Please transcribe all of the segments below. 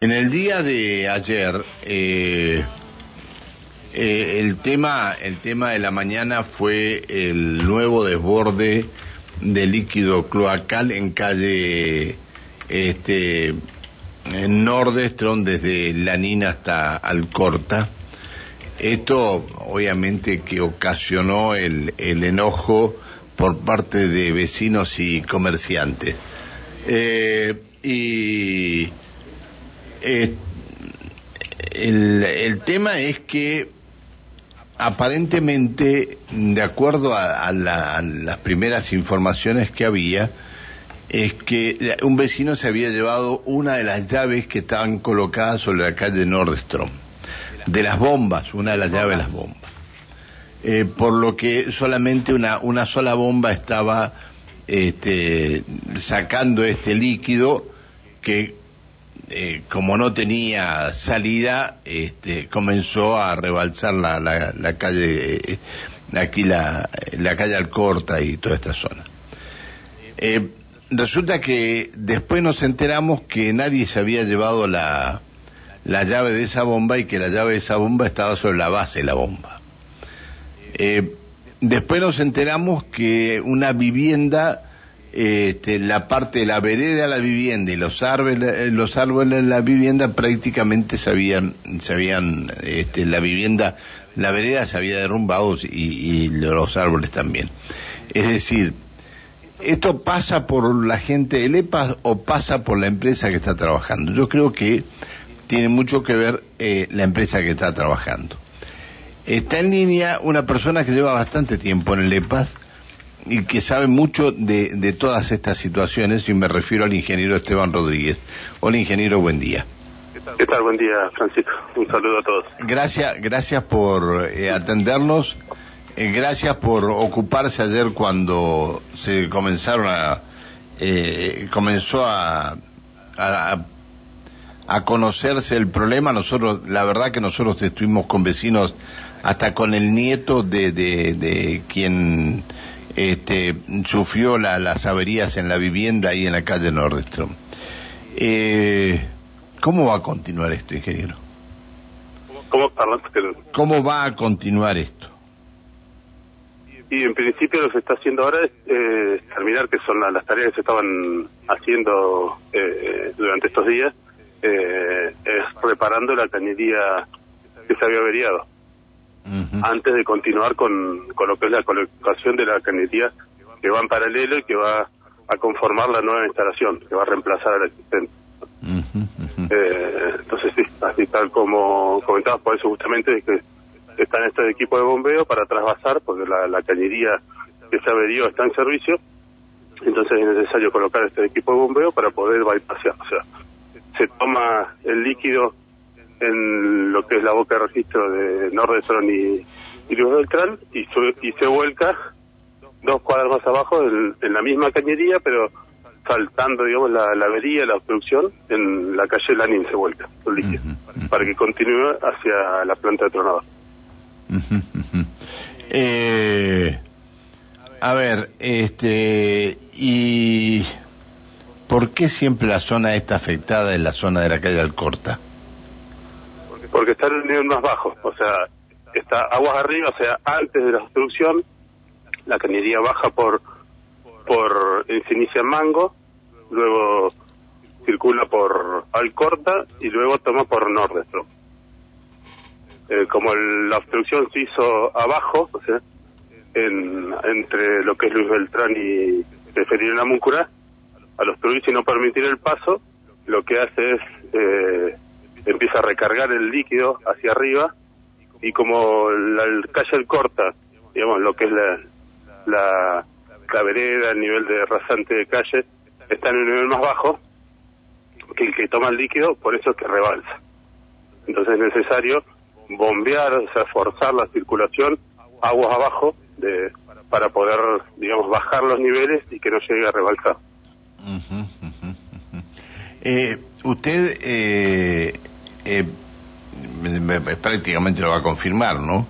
En el día de ayer, eh, eh, el tema, el tema de la mañana fue el nuevo desborde de líquido cloacal en calle, este, en Nordestron desde Lanina hasta Alcorta. Esto, obviamente, que ocasionó el, el enojo por parte de vecinos y comerciantes. Eh, y eh, el, el, tema es que aparentemente, de acuerdo a, a, la, a, las primeras informaciones que había, es que un vecino se había llevado una de las llaves que estaban colocadas sobre la calle Nordstrom, de las bombas, una de las llaves de las bombas. Eh, por lo que solamente una, una sola bomba estaba este, sacando este líquido que eh, como no tenía salida, este, comenzó a rebalsar la, la, la calle, eh, aquí la, la, calle Alcorta y toda esta zona. Eh, resulta que después nos enteramos que nadie se había llevado la, la llave de esa bomba y que la llave de esa bomba estaba sobre la base de la bomba. después nos enteramos que una vivienda este, la parte de la vereda la vivienda y los árboles, los árboles de la vivienda prácticamente se habían, se habían este, la vivienda, la vereda se había derrumbado y, y los árboles también. Es decir, ¿esto pasa por la gente del EPA o pasa por la empresa que está trabajando? Yo creo que tiene mucho que ver eh, la empresa que está trabajando. Está en línea una persona que lleva bastante tiempo en el EPAS, y que sabe mucho de, de, todas estas situaciones y me refiero al ingeniero Esteban Rodríguez. Hola ingeniero, buen día. ¿Qué tal? Buen día, Francisco. Un saludo a todos. Gracias, gracias por eh, atendernos. Eh, gracias por ocuparse ayer cuando se comenzaron a eh, comenzó a, a, a conocerse el problema. Nosotros, la verdad que nosotros estuvimos con vecinos hasta con el nieto de, de, de quien este, sufrió la, las averías en la vivienda ahí en la calle Nordstrom. Eh, ¿Cómo va a continuar esto, ingeniero? ¿Cómo, ¿Cómo va a continuar esto? Y en principio lo que se está haciendo ahora es eh, terminar, que son las, las, tareas que se estaban haciendo eh, durante estos días, eh, es reparando la cañería que se había averiado uh -huh. antes de continuar con, con, lo que es la colocación de la cañería que va en paralelo y que va a conformar la nueva instalación, que va a reemplazar a la existente. Uh -huh. eh, entonces, sí, así tal como comentabas, por eso justamente es que están estos equipos de bombeo para trasvasar, porque la, la cañería que se averió está en servicio, entonces es necesario colocar este equipo de bombeo para poder bypassear. O sea, se toma el líquido en lo que es la boca de registro de Nordestron y, y Luis Beltrán y, su, y se vuelca dos cuadras más abajo en, en, la misma cañería, pero saltando, digamos, la, la avería, la obstrucción, en la calle Lanín se vuelca el líquido, uh -huh. para que continúe hacia la planta de tronador. Uh -huh. eh, a ver, este, y ¿por qué siempre la zona está afectada en la zona de la calle Alcorta? Porque está en el nivel más bajo, o sea, está aguas arriba, o sea, antes de la obstrucción, la cañería baja por, por, se inicia en Mango, luego circula por Alcorta y luego toma por Nordestro. Eh, como el, la obstrucción se hizo abajo, o sea, en, entre lo que es Luis Beltrán y Preferir la Múncura, al obstruirse y no permitir el paso, lo que hace es eh, empieza a recargar el líquido hacia arriba y como la, la calle el corta, digamos, lo que es la, la, la el nivel de rasante de calle, está en un nivel más bajo que el que toma el líquido, por eso es que rebalsa. Entonces es necesario bombear, o sea, forzar la circulación aguas abajo de, para poder, digamos, bajar los niveles y que no llegue a rebalsar. Eh, usted eh, eh, prácticamente lo va a confirmar, ¿no?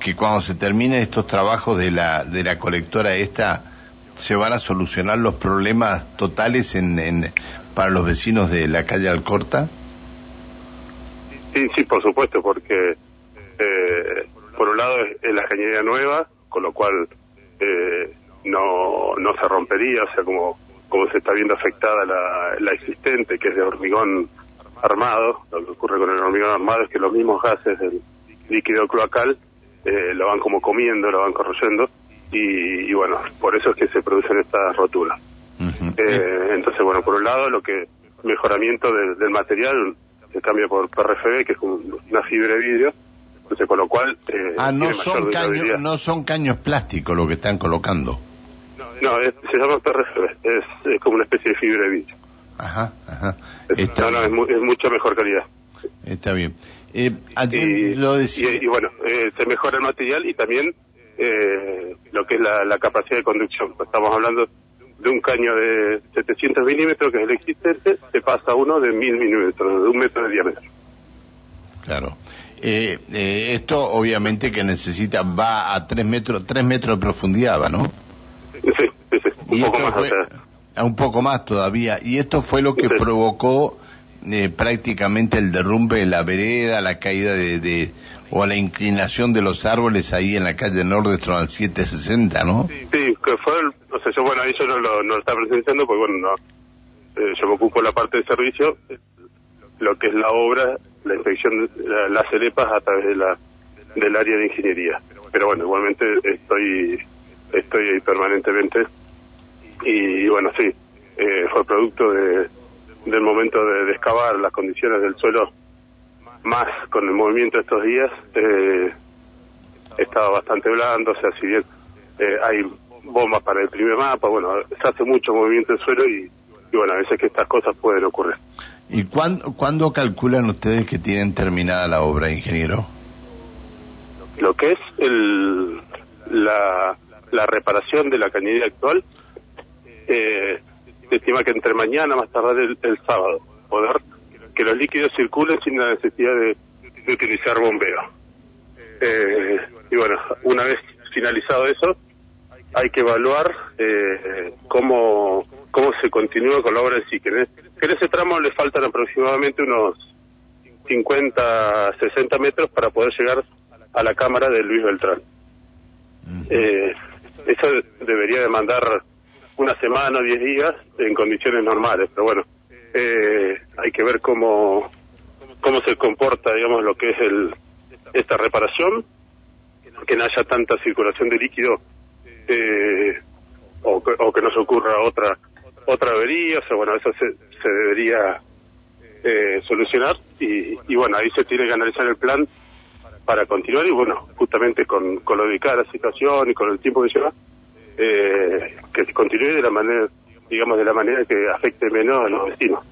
Que cuando se terminen estos trabajos de la, de la colectora esta, se van a solucionar los problemas totales en, en, para los vecinos de la calle Alcorta. Sí, sí, por supuesto, porque eh, por un lado es, la cañería nueva, con lo cual eh, no, no se rompería, o sea, como, como se está viendo afectada la, la existente, que es de hormigón armado, lo que ocurre con el hormigón armado es que los mismos gases del líquido cloacal eh, lo van como comiendo, lo van corroyendo, y, bueno, por eso es que se producen estas roturas. Eh, entonces, bueno, por un lado, lo que mejoramiento del material se cambia por PRFB, que es una fibra de vidrio, entonces con lo cual... Eh, ah, no son, caños, no son caños plásticos lo que están colocando. No, se llama PRFB, es, como una especie de fibra de vidrio. Ajá, ajá. no, no, es, mucha mejor calidad. Está bien. Eh, y, lo decía... y, bueno, eh, se mejora el material y también eh, lo que es la, capacidad de conducción. Estamos hablando de un caño de 700 milímetros, que es el existente, se pasa a uno de 1000 milímetros, de un metro de diámetro. Claro. Eh, eh, esto obviamente que necesita, va a 3 metros, 3 metros de profundidad, ¿no? Sí, sí, sí. Un poco más. A un poco más todavía. Y esto fue lo que provocó eh, prácticamente el derrumbe de la vereda, la caída de, o la inclinación de los árboles ahí en la calle Nordestro al 760, ¿no? Sí, que fue, o sea, yo bueno, ahí yo no lo, no lo estaba presentando porque bueno, no, eh, yo me ocupo de la parte de servicio, lo que es la obra, la inspección, la, las CELEPAS a través de la, del área de ingeniería. Pero bueno, igualmente estoy, estoy ahí permanentemente y bueno, sí, eh, fue producto de del momento de, excavar las condiciones del suelo, más con el movimiento de estos días, eh, estaba bastante blando, o sea, si bien eh, hay bombas para el primer mapa, bueno, se hace mucho movimiento del suelo y, bueno, a veces que estas cosas pueden ocurrir. ¿Y cuándo, cuándo calculan ustedes que tienen terminada la obra, ingeniero? Lo que es el, la, la reparación de la cañería actual, eh, se estima que entre mañana, más tarde el, sábado, poder que los líquidos circulen sin la necesidad de, utilizar bombeo. Eh, y bueno, una vez finalizado eso, hay que evaluar eh, cómo, cómo se continúa con la obra en sí. Que en, ese tramo le faltan aproximadamente unos 50, 60 metros para poder llegar a la cámara de Luis Beltrán. Eh, eso debería demandar una semana, diez días en condiciones normales, pero bueno, eh, hay que ver cómo, cómo se comporta, digamos, lo que es el, esta reparación, que no haya tanta circulación de líquido eh, o, que, o que no se ocurra otra otra avería, o sea, bueno, eso se, se debería eh, solucionar y, y bueno, ahí se tiene que analizar el plan para continuar y bueno, justamente con, con lo dedicado a la situación y con el tiempo que lleva, eh, que continúe de la manera, digamos, de la manera que afecte menos a los vecinos.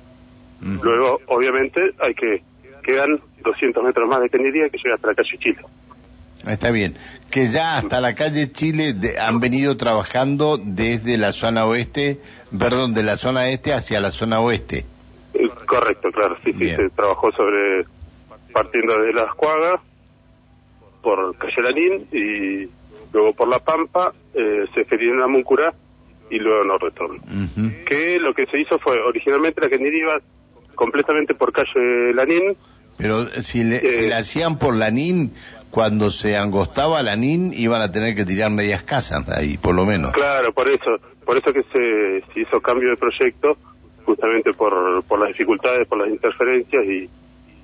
Luego, obviamente, hay que quedan 200 metros más de cañería que llega hasta la calle Chile. Está bien. Que ya hasta la calle Chile han venido trabajando desde la zona oeste, perdón, de la zona este hacia la zona oeste. Eh, correcto, claro, sí, sí, se trabajó sobre, partiendo de las Cuagas, por Calle Lanín y luego por La Pampa, eh, en la Muncura y luego no retorno. Que lo que se hizo fue, originalmente la cañería iba completamente por calle Lanín. Pero si le, eh, hacían por Lanín, cuando se angostaba Lanín, iban a tener que tirar medias casas ahí, por lo menos. Claro, por eso, por eso que se, hizo cambio de proyecto, justamente por, por las dificultades, por las interferencias y,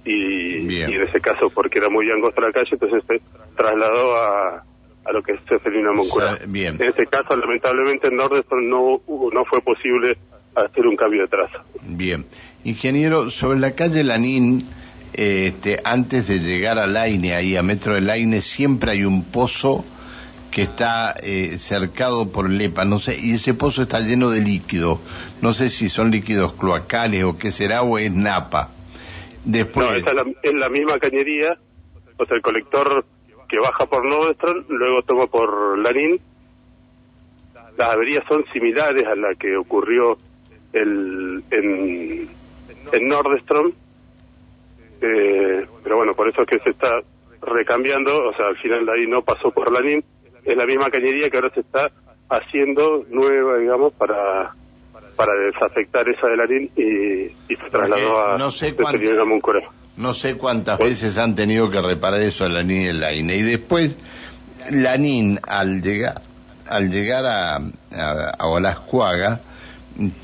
y, en ese caso porque era muy angosta la calle, entonces se trasladó a, a lo que es Ceferina Moncura. bien. En este caso, lamentablemente, en Nordestron no, no fue posible hacer un cambio de traza. Bien. Ingeniero, sobre la calle Lanín, este, antes de llegar a Laine, ahí a Metro de Laine, siempre hay un pozo que está eh, cercado por lepa, no sé, y ese pozo está lleno de líquido. No sé si son líquidos cloacales o qué será, o es napa. Después... No, esa es la, es la misma cañería, o sea, el colector que baja por Nordstrom, luego toma por Lanín. Las averías son similares a la que ocurrió el, en, en Nordstrom, eh, pero bueno, por eso es que se está recambiando, o sea, al final de ahí no pasó por Lanín, es la misma cañería que ahora se está haciendo nueva, digamos, para para desafectar esa de Lanín y, y se trasladó a no sé No sé cuántas veces han tenido que reparar eso la NIN y la INE. Y después, la NIN, al llegar, al llegar a, a, a Olascuaga,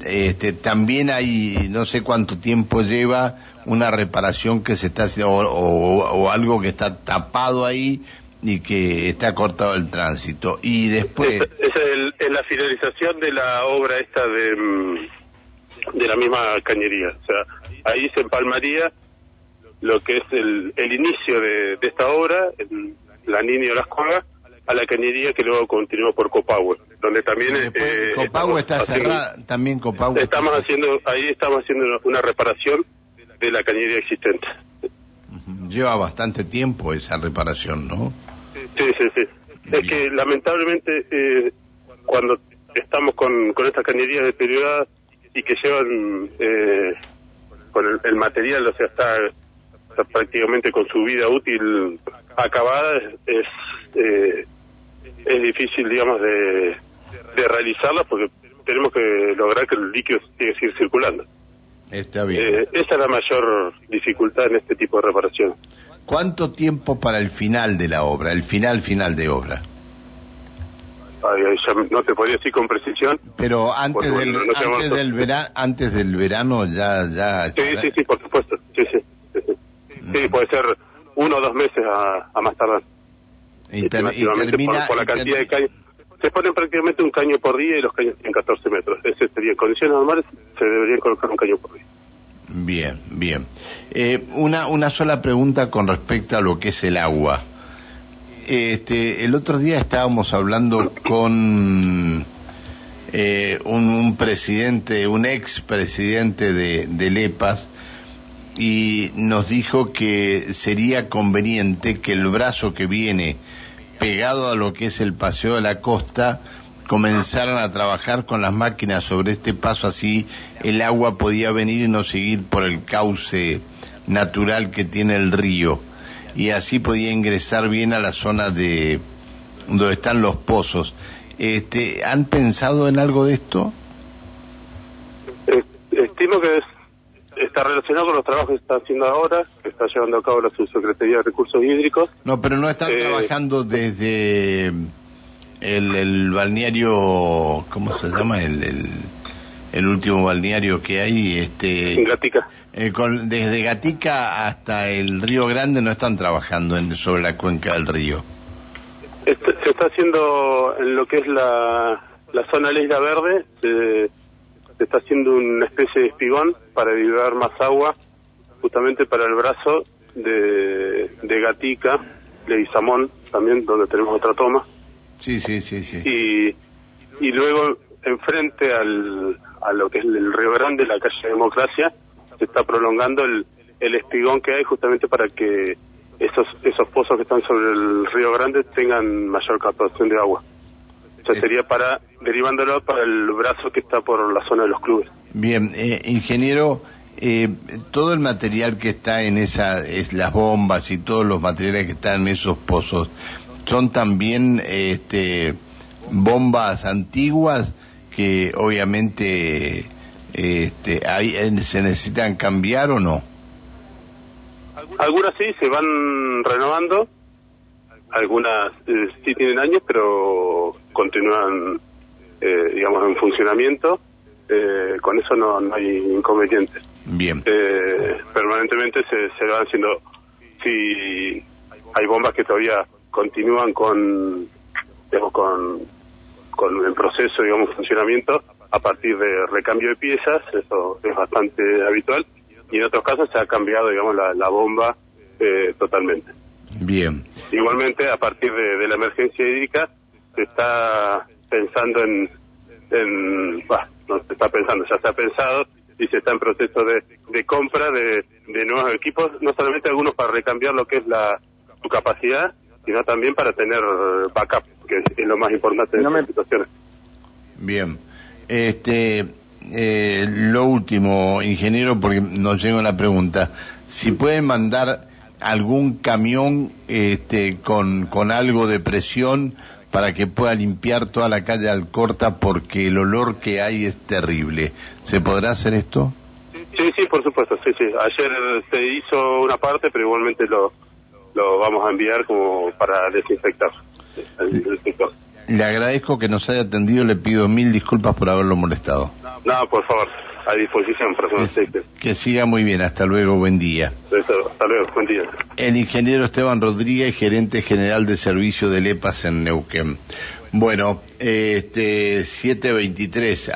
este, también hay, no sé cuánto tiempo lleva una reparación que se está haciendo, o, algo que está tapado ahí y que está cortado el tránsito. Y después... Esa es, la finalización de la obra esta de, mm, de la misma cañería. O sea, ahí se empalmaría lo que es el, el inicio de, esta obra, en la Niña Las Cuagas, a la cañería que luego continúa por Copagua, donde también eh, Copagua está cerrada, también Copagua. Estamos haciendo ahí estamos haciendo una, reparación de la cañería existente. Lleva bastante tiempo esa reparación, ¿no? Sí, sí, sí. Es que lamentablemente eh, cuando estamos con, con estas cañerías deterioradas y que llevan eh, con el, material, o sea, está, prácticamente con su vida útil acabada, es, eh, es difícil, digamos, de, de realizarlas porque tenemos que lograr que el líquido siga circulando. Está bien. Eh, esa es la mayor dificultad en este tipo de reparación. ¿Cuánto tiempo para el final de la obra, el final final de obra? no te podría decir con precisión. Pero antes del, antes, del verano, antes del verano ya... ya sí, sí, sí, por supuesto. Sí, sí, sí, puede ser uno o dos meses a, a más tardar y, termina, por, la cantidad de caños. Se ponen prácticamente un caño por día y los caños tienen 14 metros. Ese sería, en condiciones normales se debería colocar un caño por día. Bien, bien. Eh, una, una sola pregunta con respecto a lo que es el agua. Este, el otro día estábamos hablando con eh, un, un, presidente, un ex presidente de, de LEPAS, y nos dijo que sería conveniente que el brazo que viene pegado a lo que es el paseo de la costa comenzaran a trabajar con las máquinas sobre este paso así el agua podía venir y no seguir por el cauce natural que tiene el río y así podía ingresar bien a la zona de donde están los pozos. Este, ¿Han pensado en algo de esto? Estimo que es está relacionado con los trabajos que está haciendo ahora, que está llevando a cabo la Subsecretaría de Recursos Hídricos. No, pero no están eh, trabajando desde el, balneario, ¿cómo se llama? El, el, último balneario que hay, este. Gatica. Eh, desde Gatica hasta el Río Grande no están trabajando en, sobre la cuenca del río. se está haciendo en lo que es la, la zona de la Isla Verde. Se, se está haciendo una especie de espigón para liberar más agua, justamente para el brazo de, de Gatica, de Isamón, también, donde tenemos otra toma. Sí, sí, sí, sí. Y, y luego, enfrente al, a lo que es el Río Grande, la calle Democracia, se está prolongando el, el espigón que hay justamente para que esos, esos pozos que están sobre el Río Grande tengan mayor captación de agua. O sea, sería para, derivándolo para el brazo que está por la zona de los clubes. Bien, eh, ingeniero, eh, todo el material que está en esa, es las bombas y todos los materiales que están en esos pozos, son también este, bombas antiguas que obviamente este, hay, eh, se necesitan cambiar o no? Algunas sí, se van renovando algunas eh, sí tienen años, pero continúan, eh, digamos, en funcionamiento. Eh, con eso no, no hay inconvenientes. Bien. permanentemente se, se van haciendo. Si hay bombas que todavía continúan con, digamos, con, con el proceso, digamos, funcionamiento a partir de recambio de piezas, eso es bastante habitual. Y en otros casos se ha cambiado, digamos, la, la bomba totalmente. Bien. Igualmente, a partir de, la emergencia hídrica, se está pensando en, en no se está pensando, ya se ha pensado y se está en proceso de, de compra de, de, nuevos equipos, no solamente algunos para recambiar lo que es la su capacidad, sino también para tener backup, que es lo más importante en estas situaciones. Bien. Este, eh, lo último, ingeniero, porque nos llega una pregunta. Si pueden mandar algún camión este, con, con algo de presión para que pueda limpiar toda la calle Alcorta porque el olor que hay es terrible. ¿Se podrá hacer esto? Sí, sí, por supuesto, sí, sí. Ayer se hizo una parte, pero igualmente lo, lo vamos a enviar como para desinfectar. Le agradezco que nos haya atendido, le pido mil disculpas por haberlo molestado. No, por favor, a disposición para que, que siga muy bien, hasta luego, buen día. Hasta luego, buen día. El ingeniero Esteban Rodríguez, gerente general de servicio de LEPAS en Neuquén. Bueno, este 723.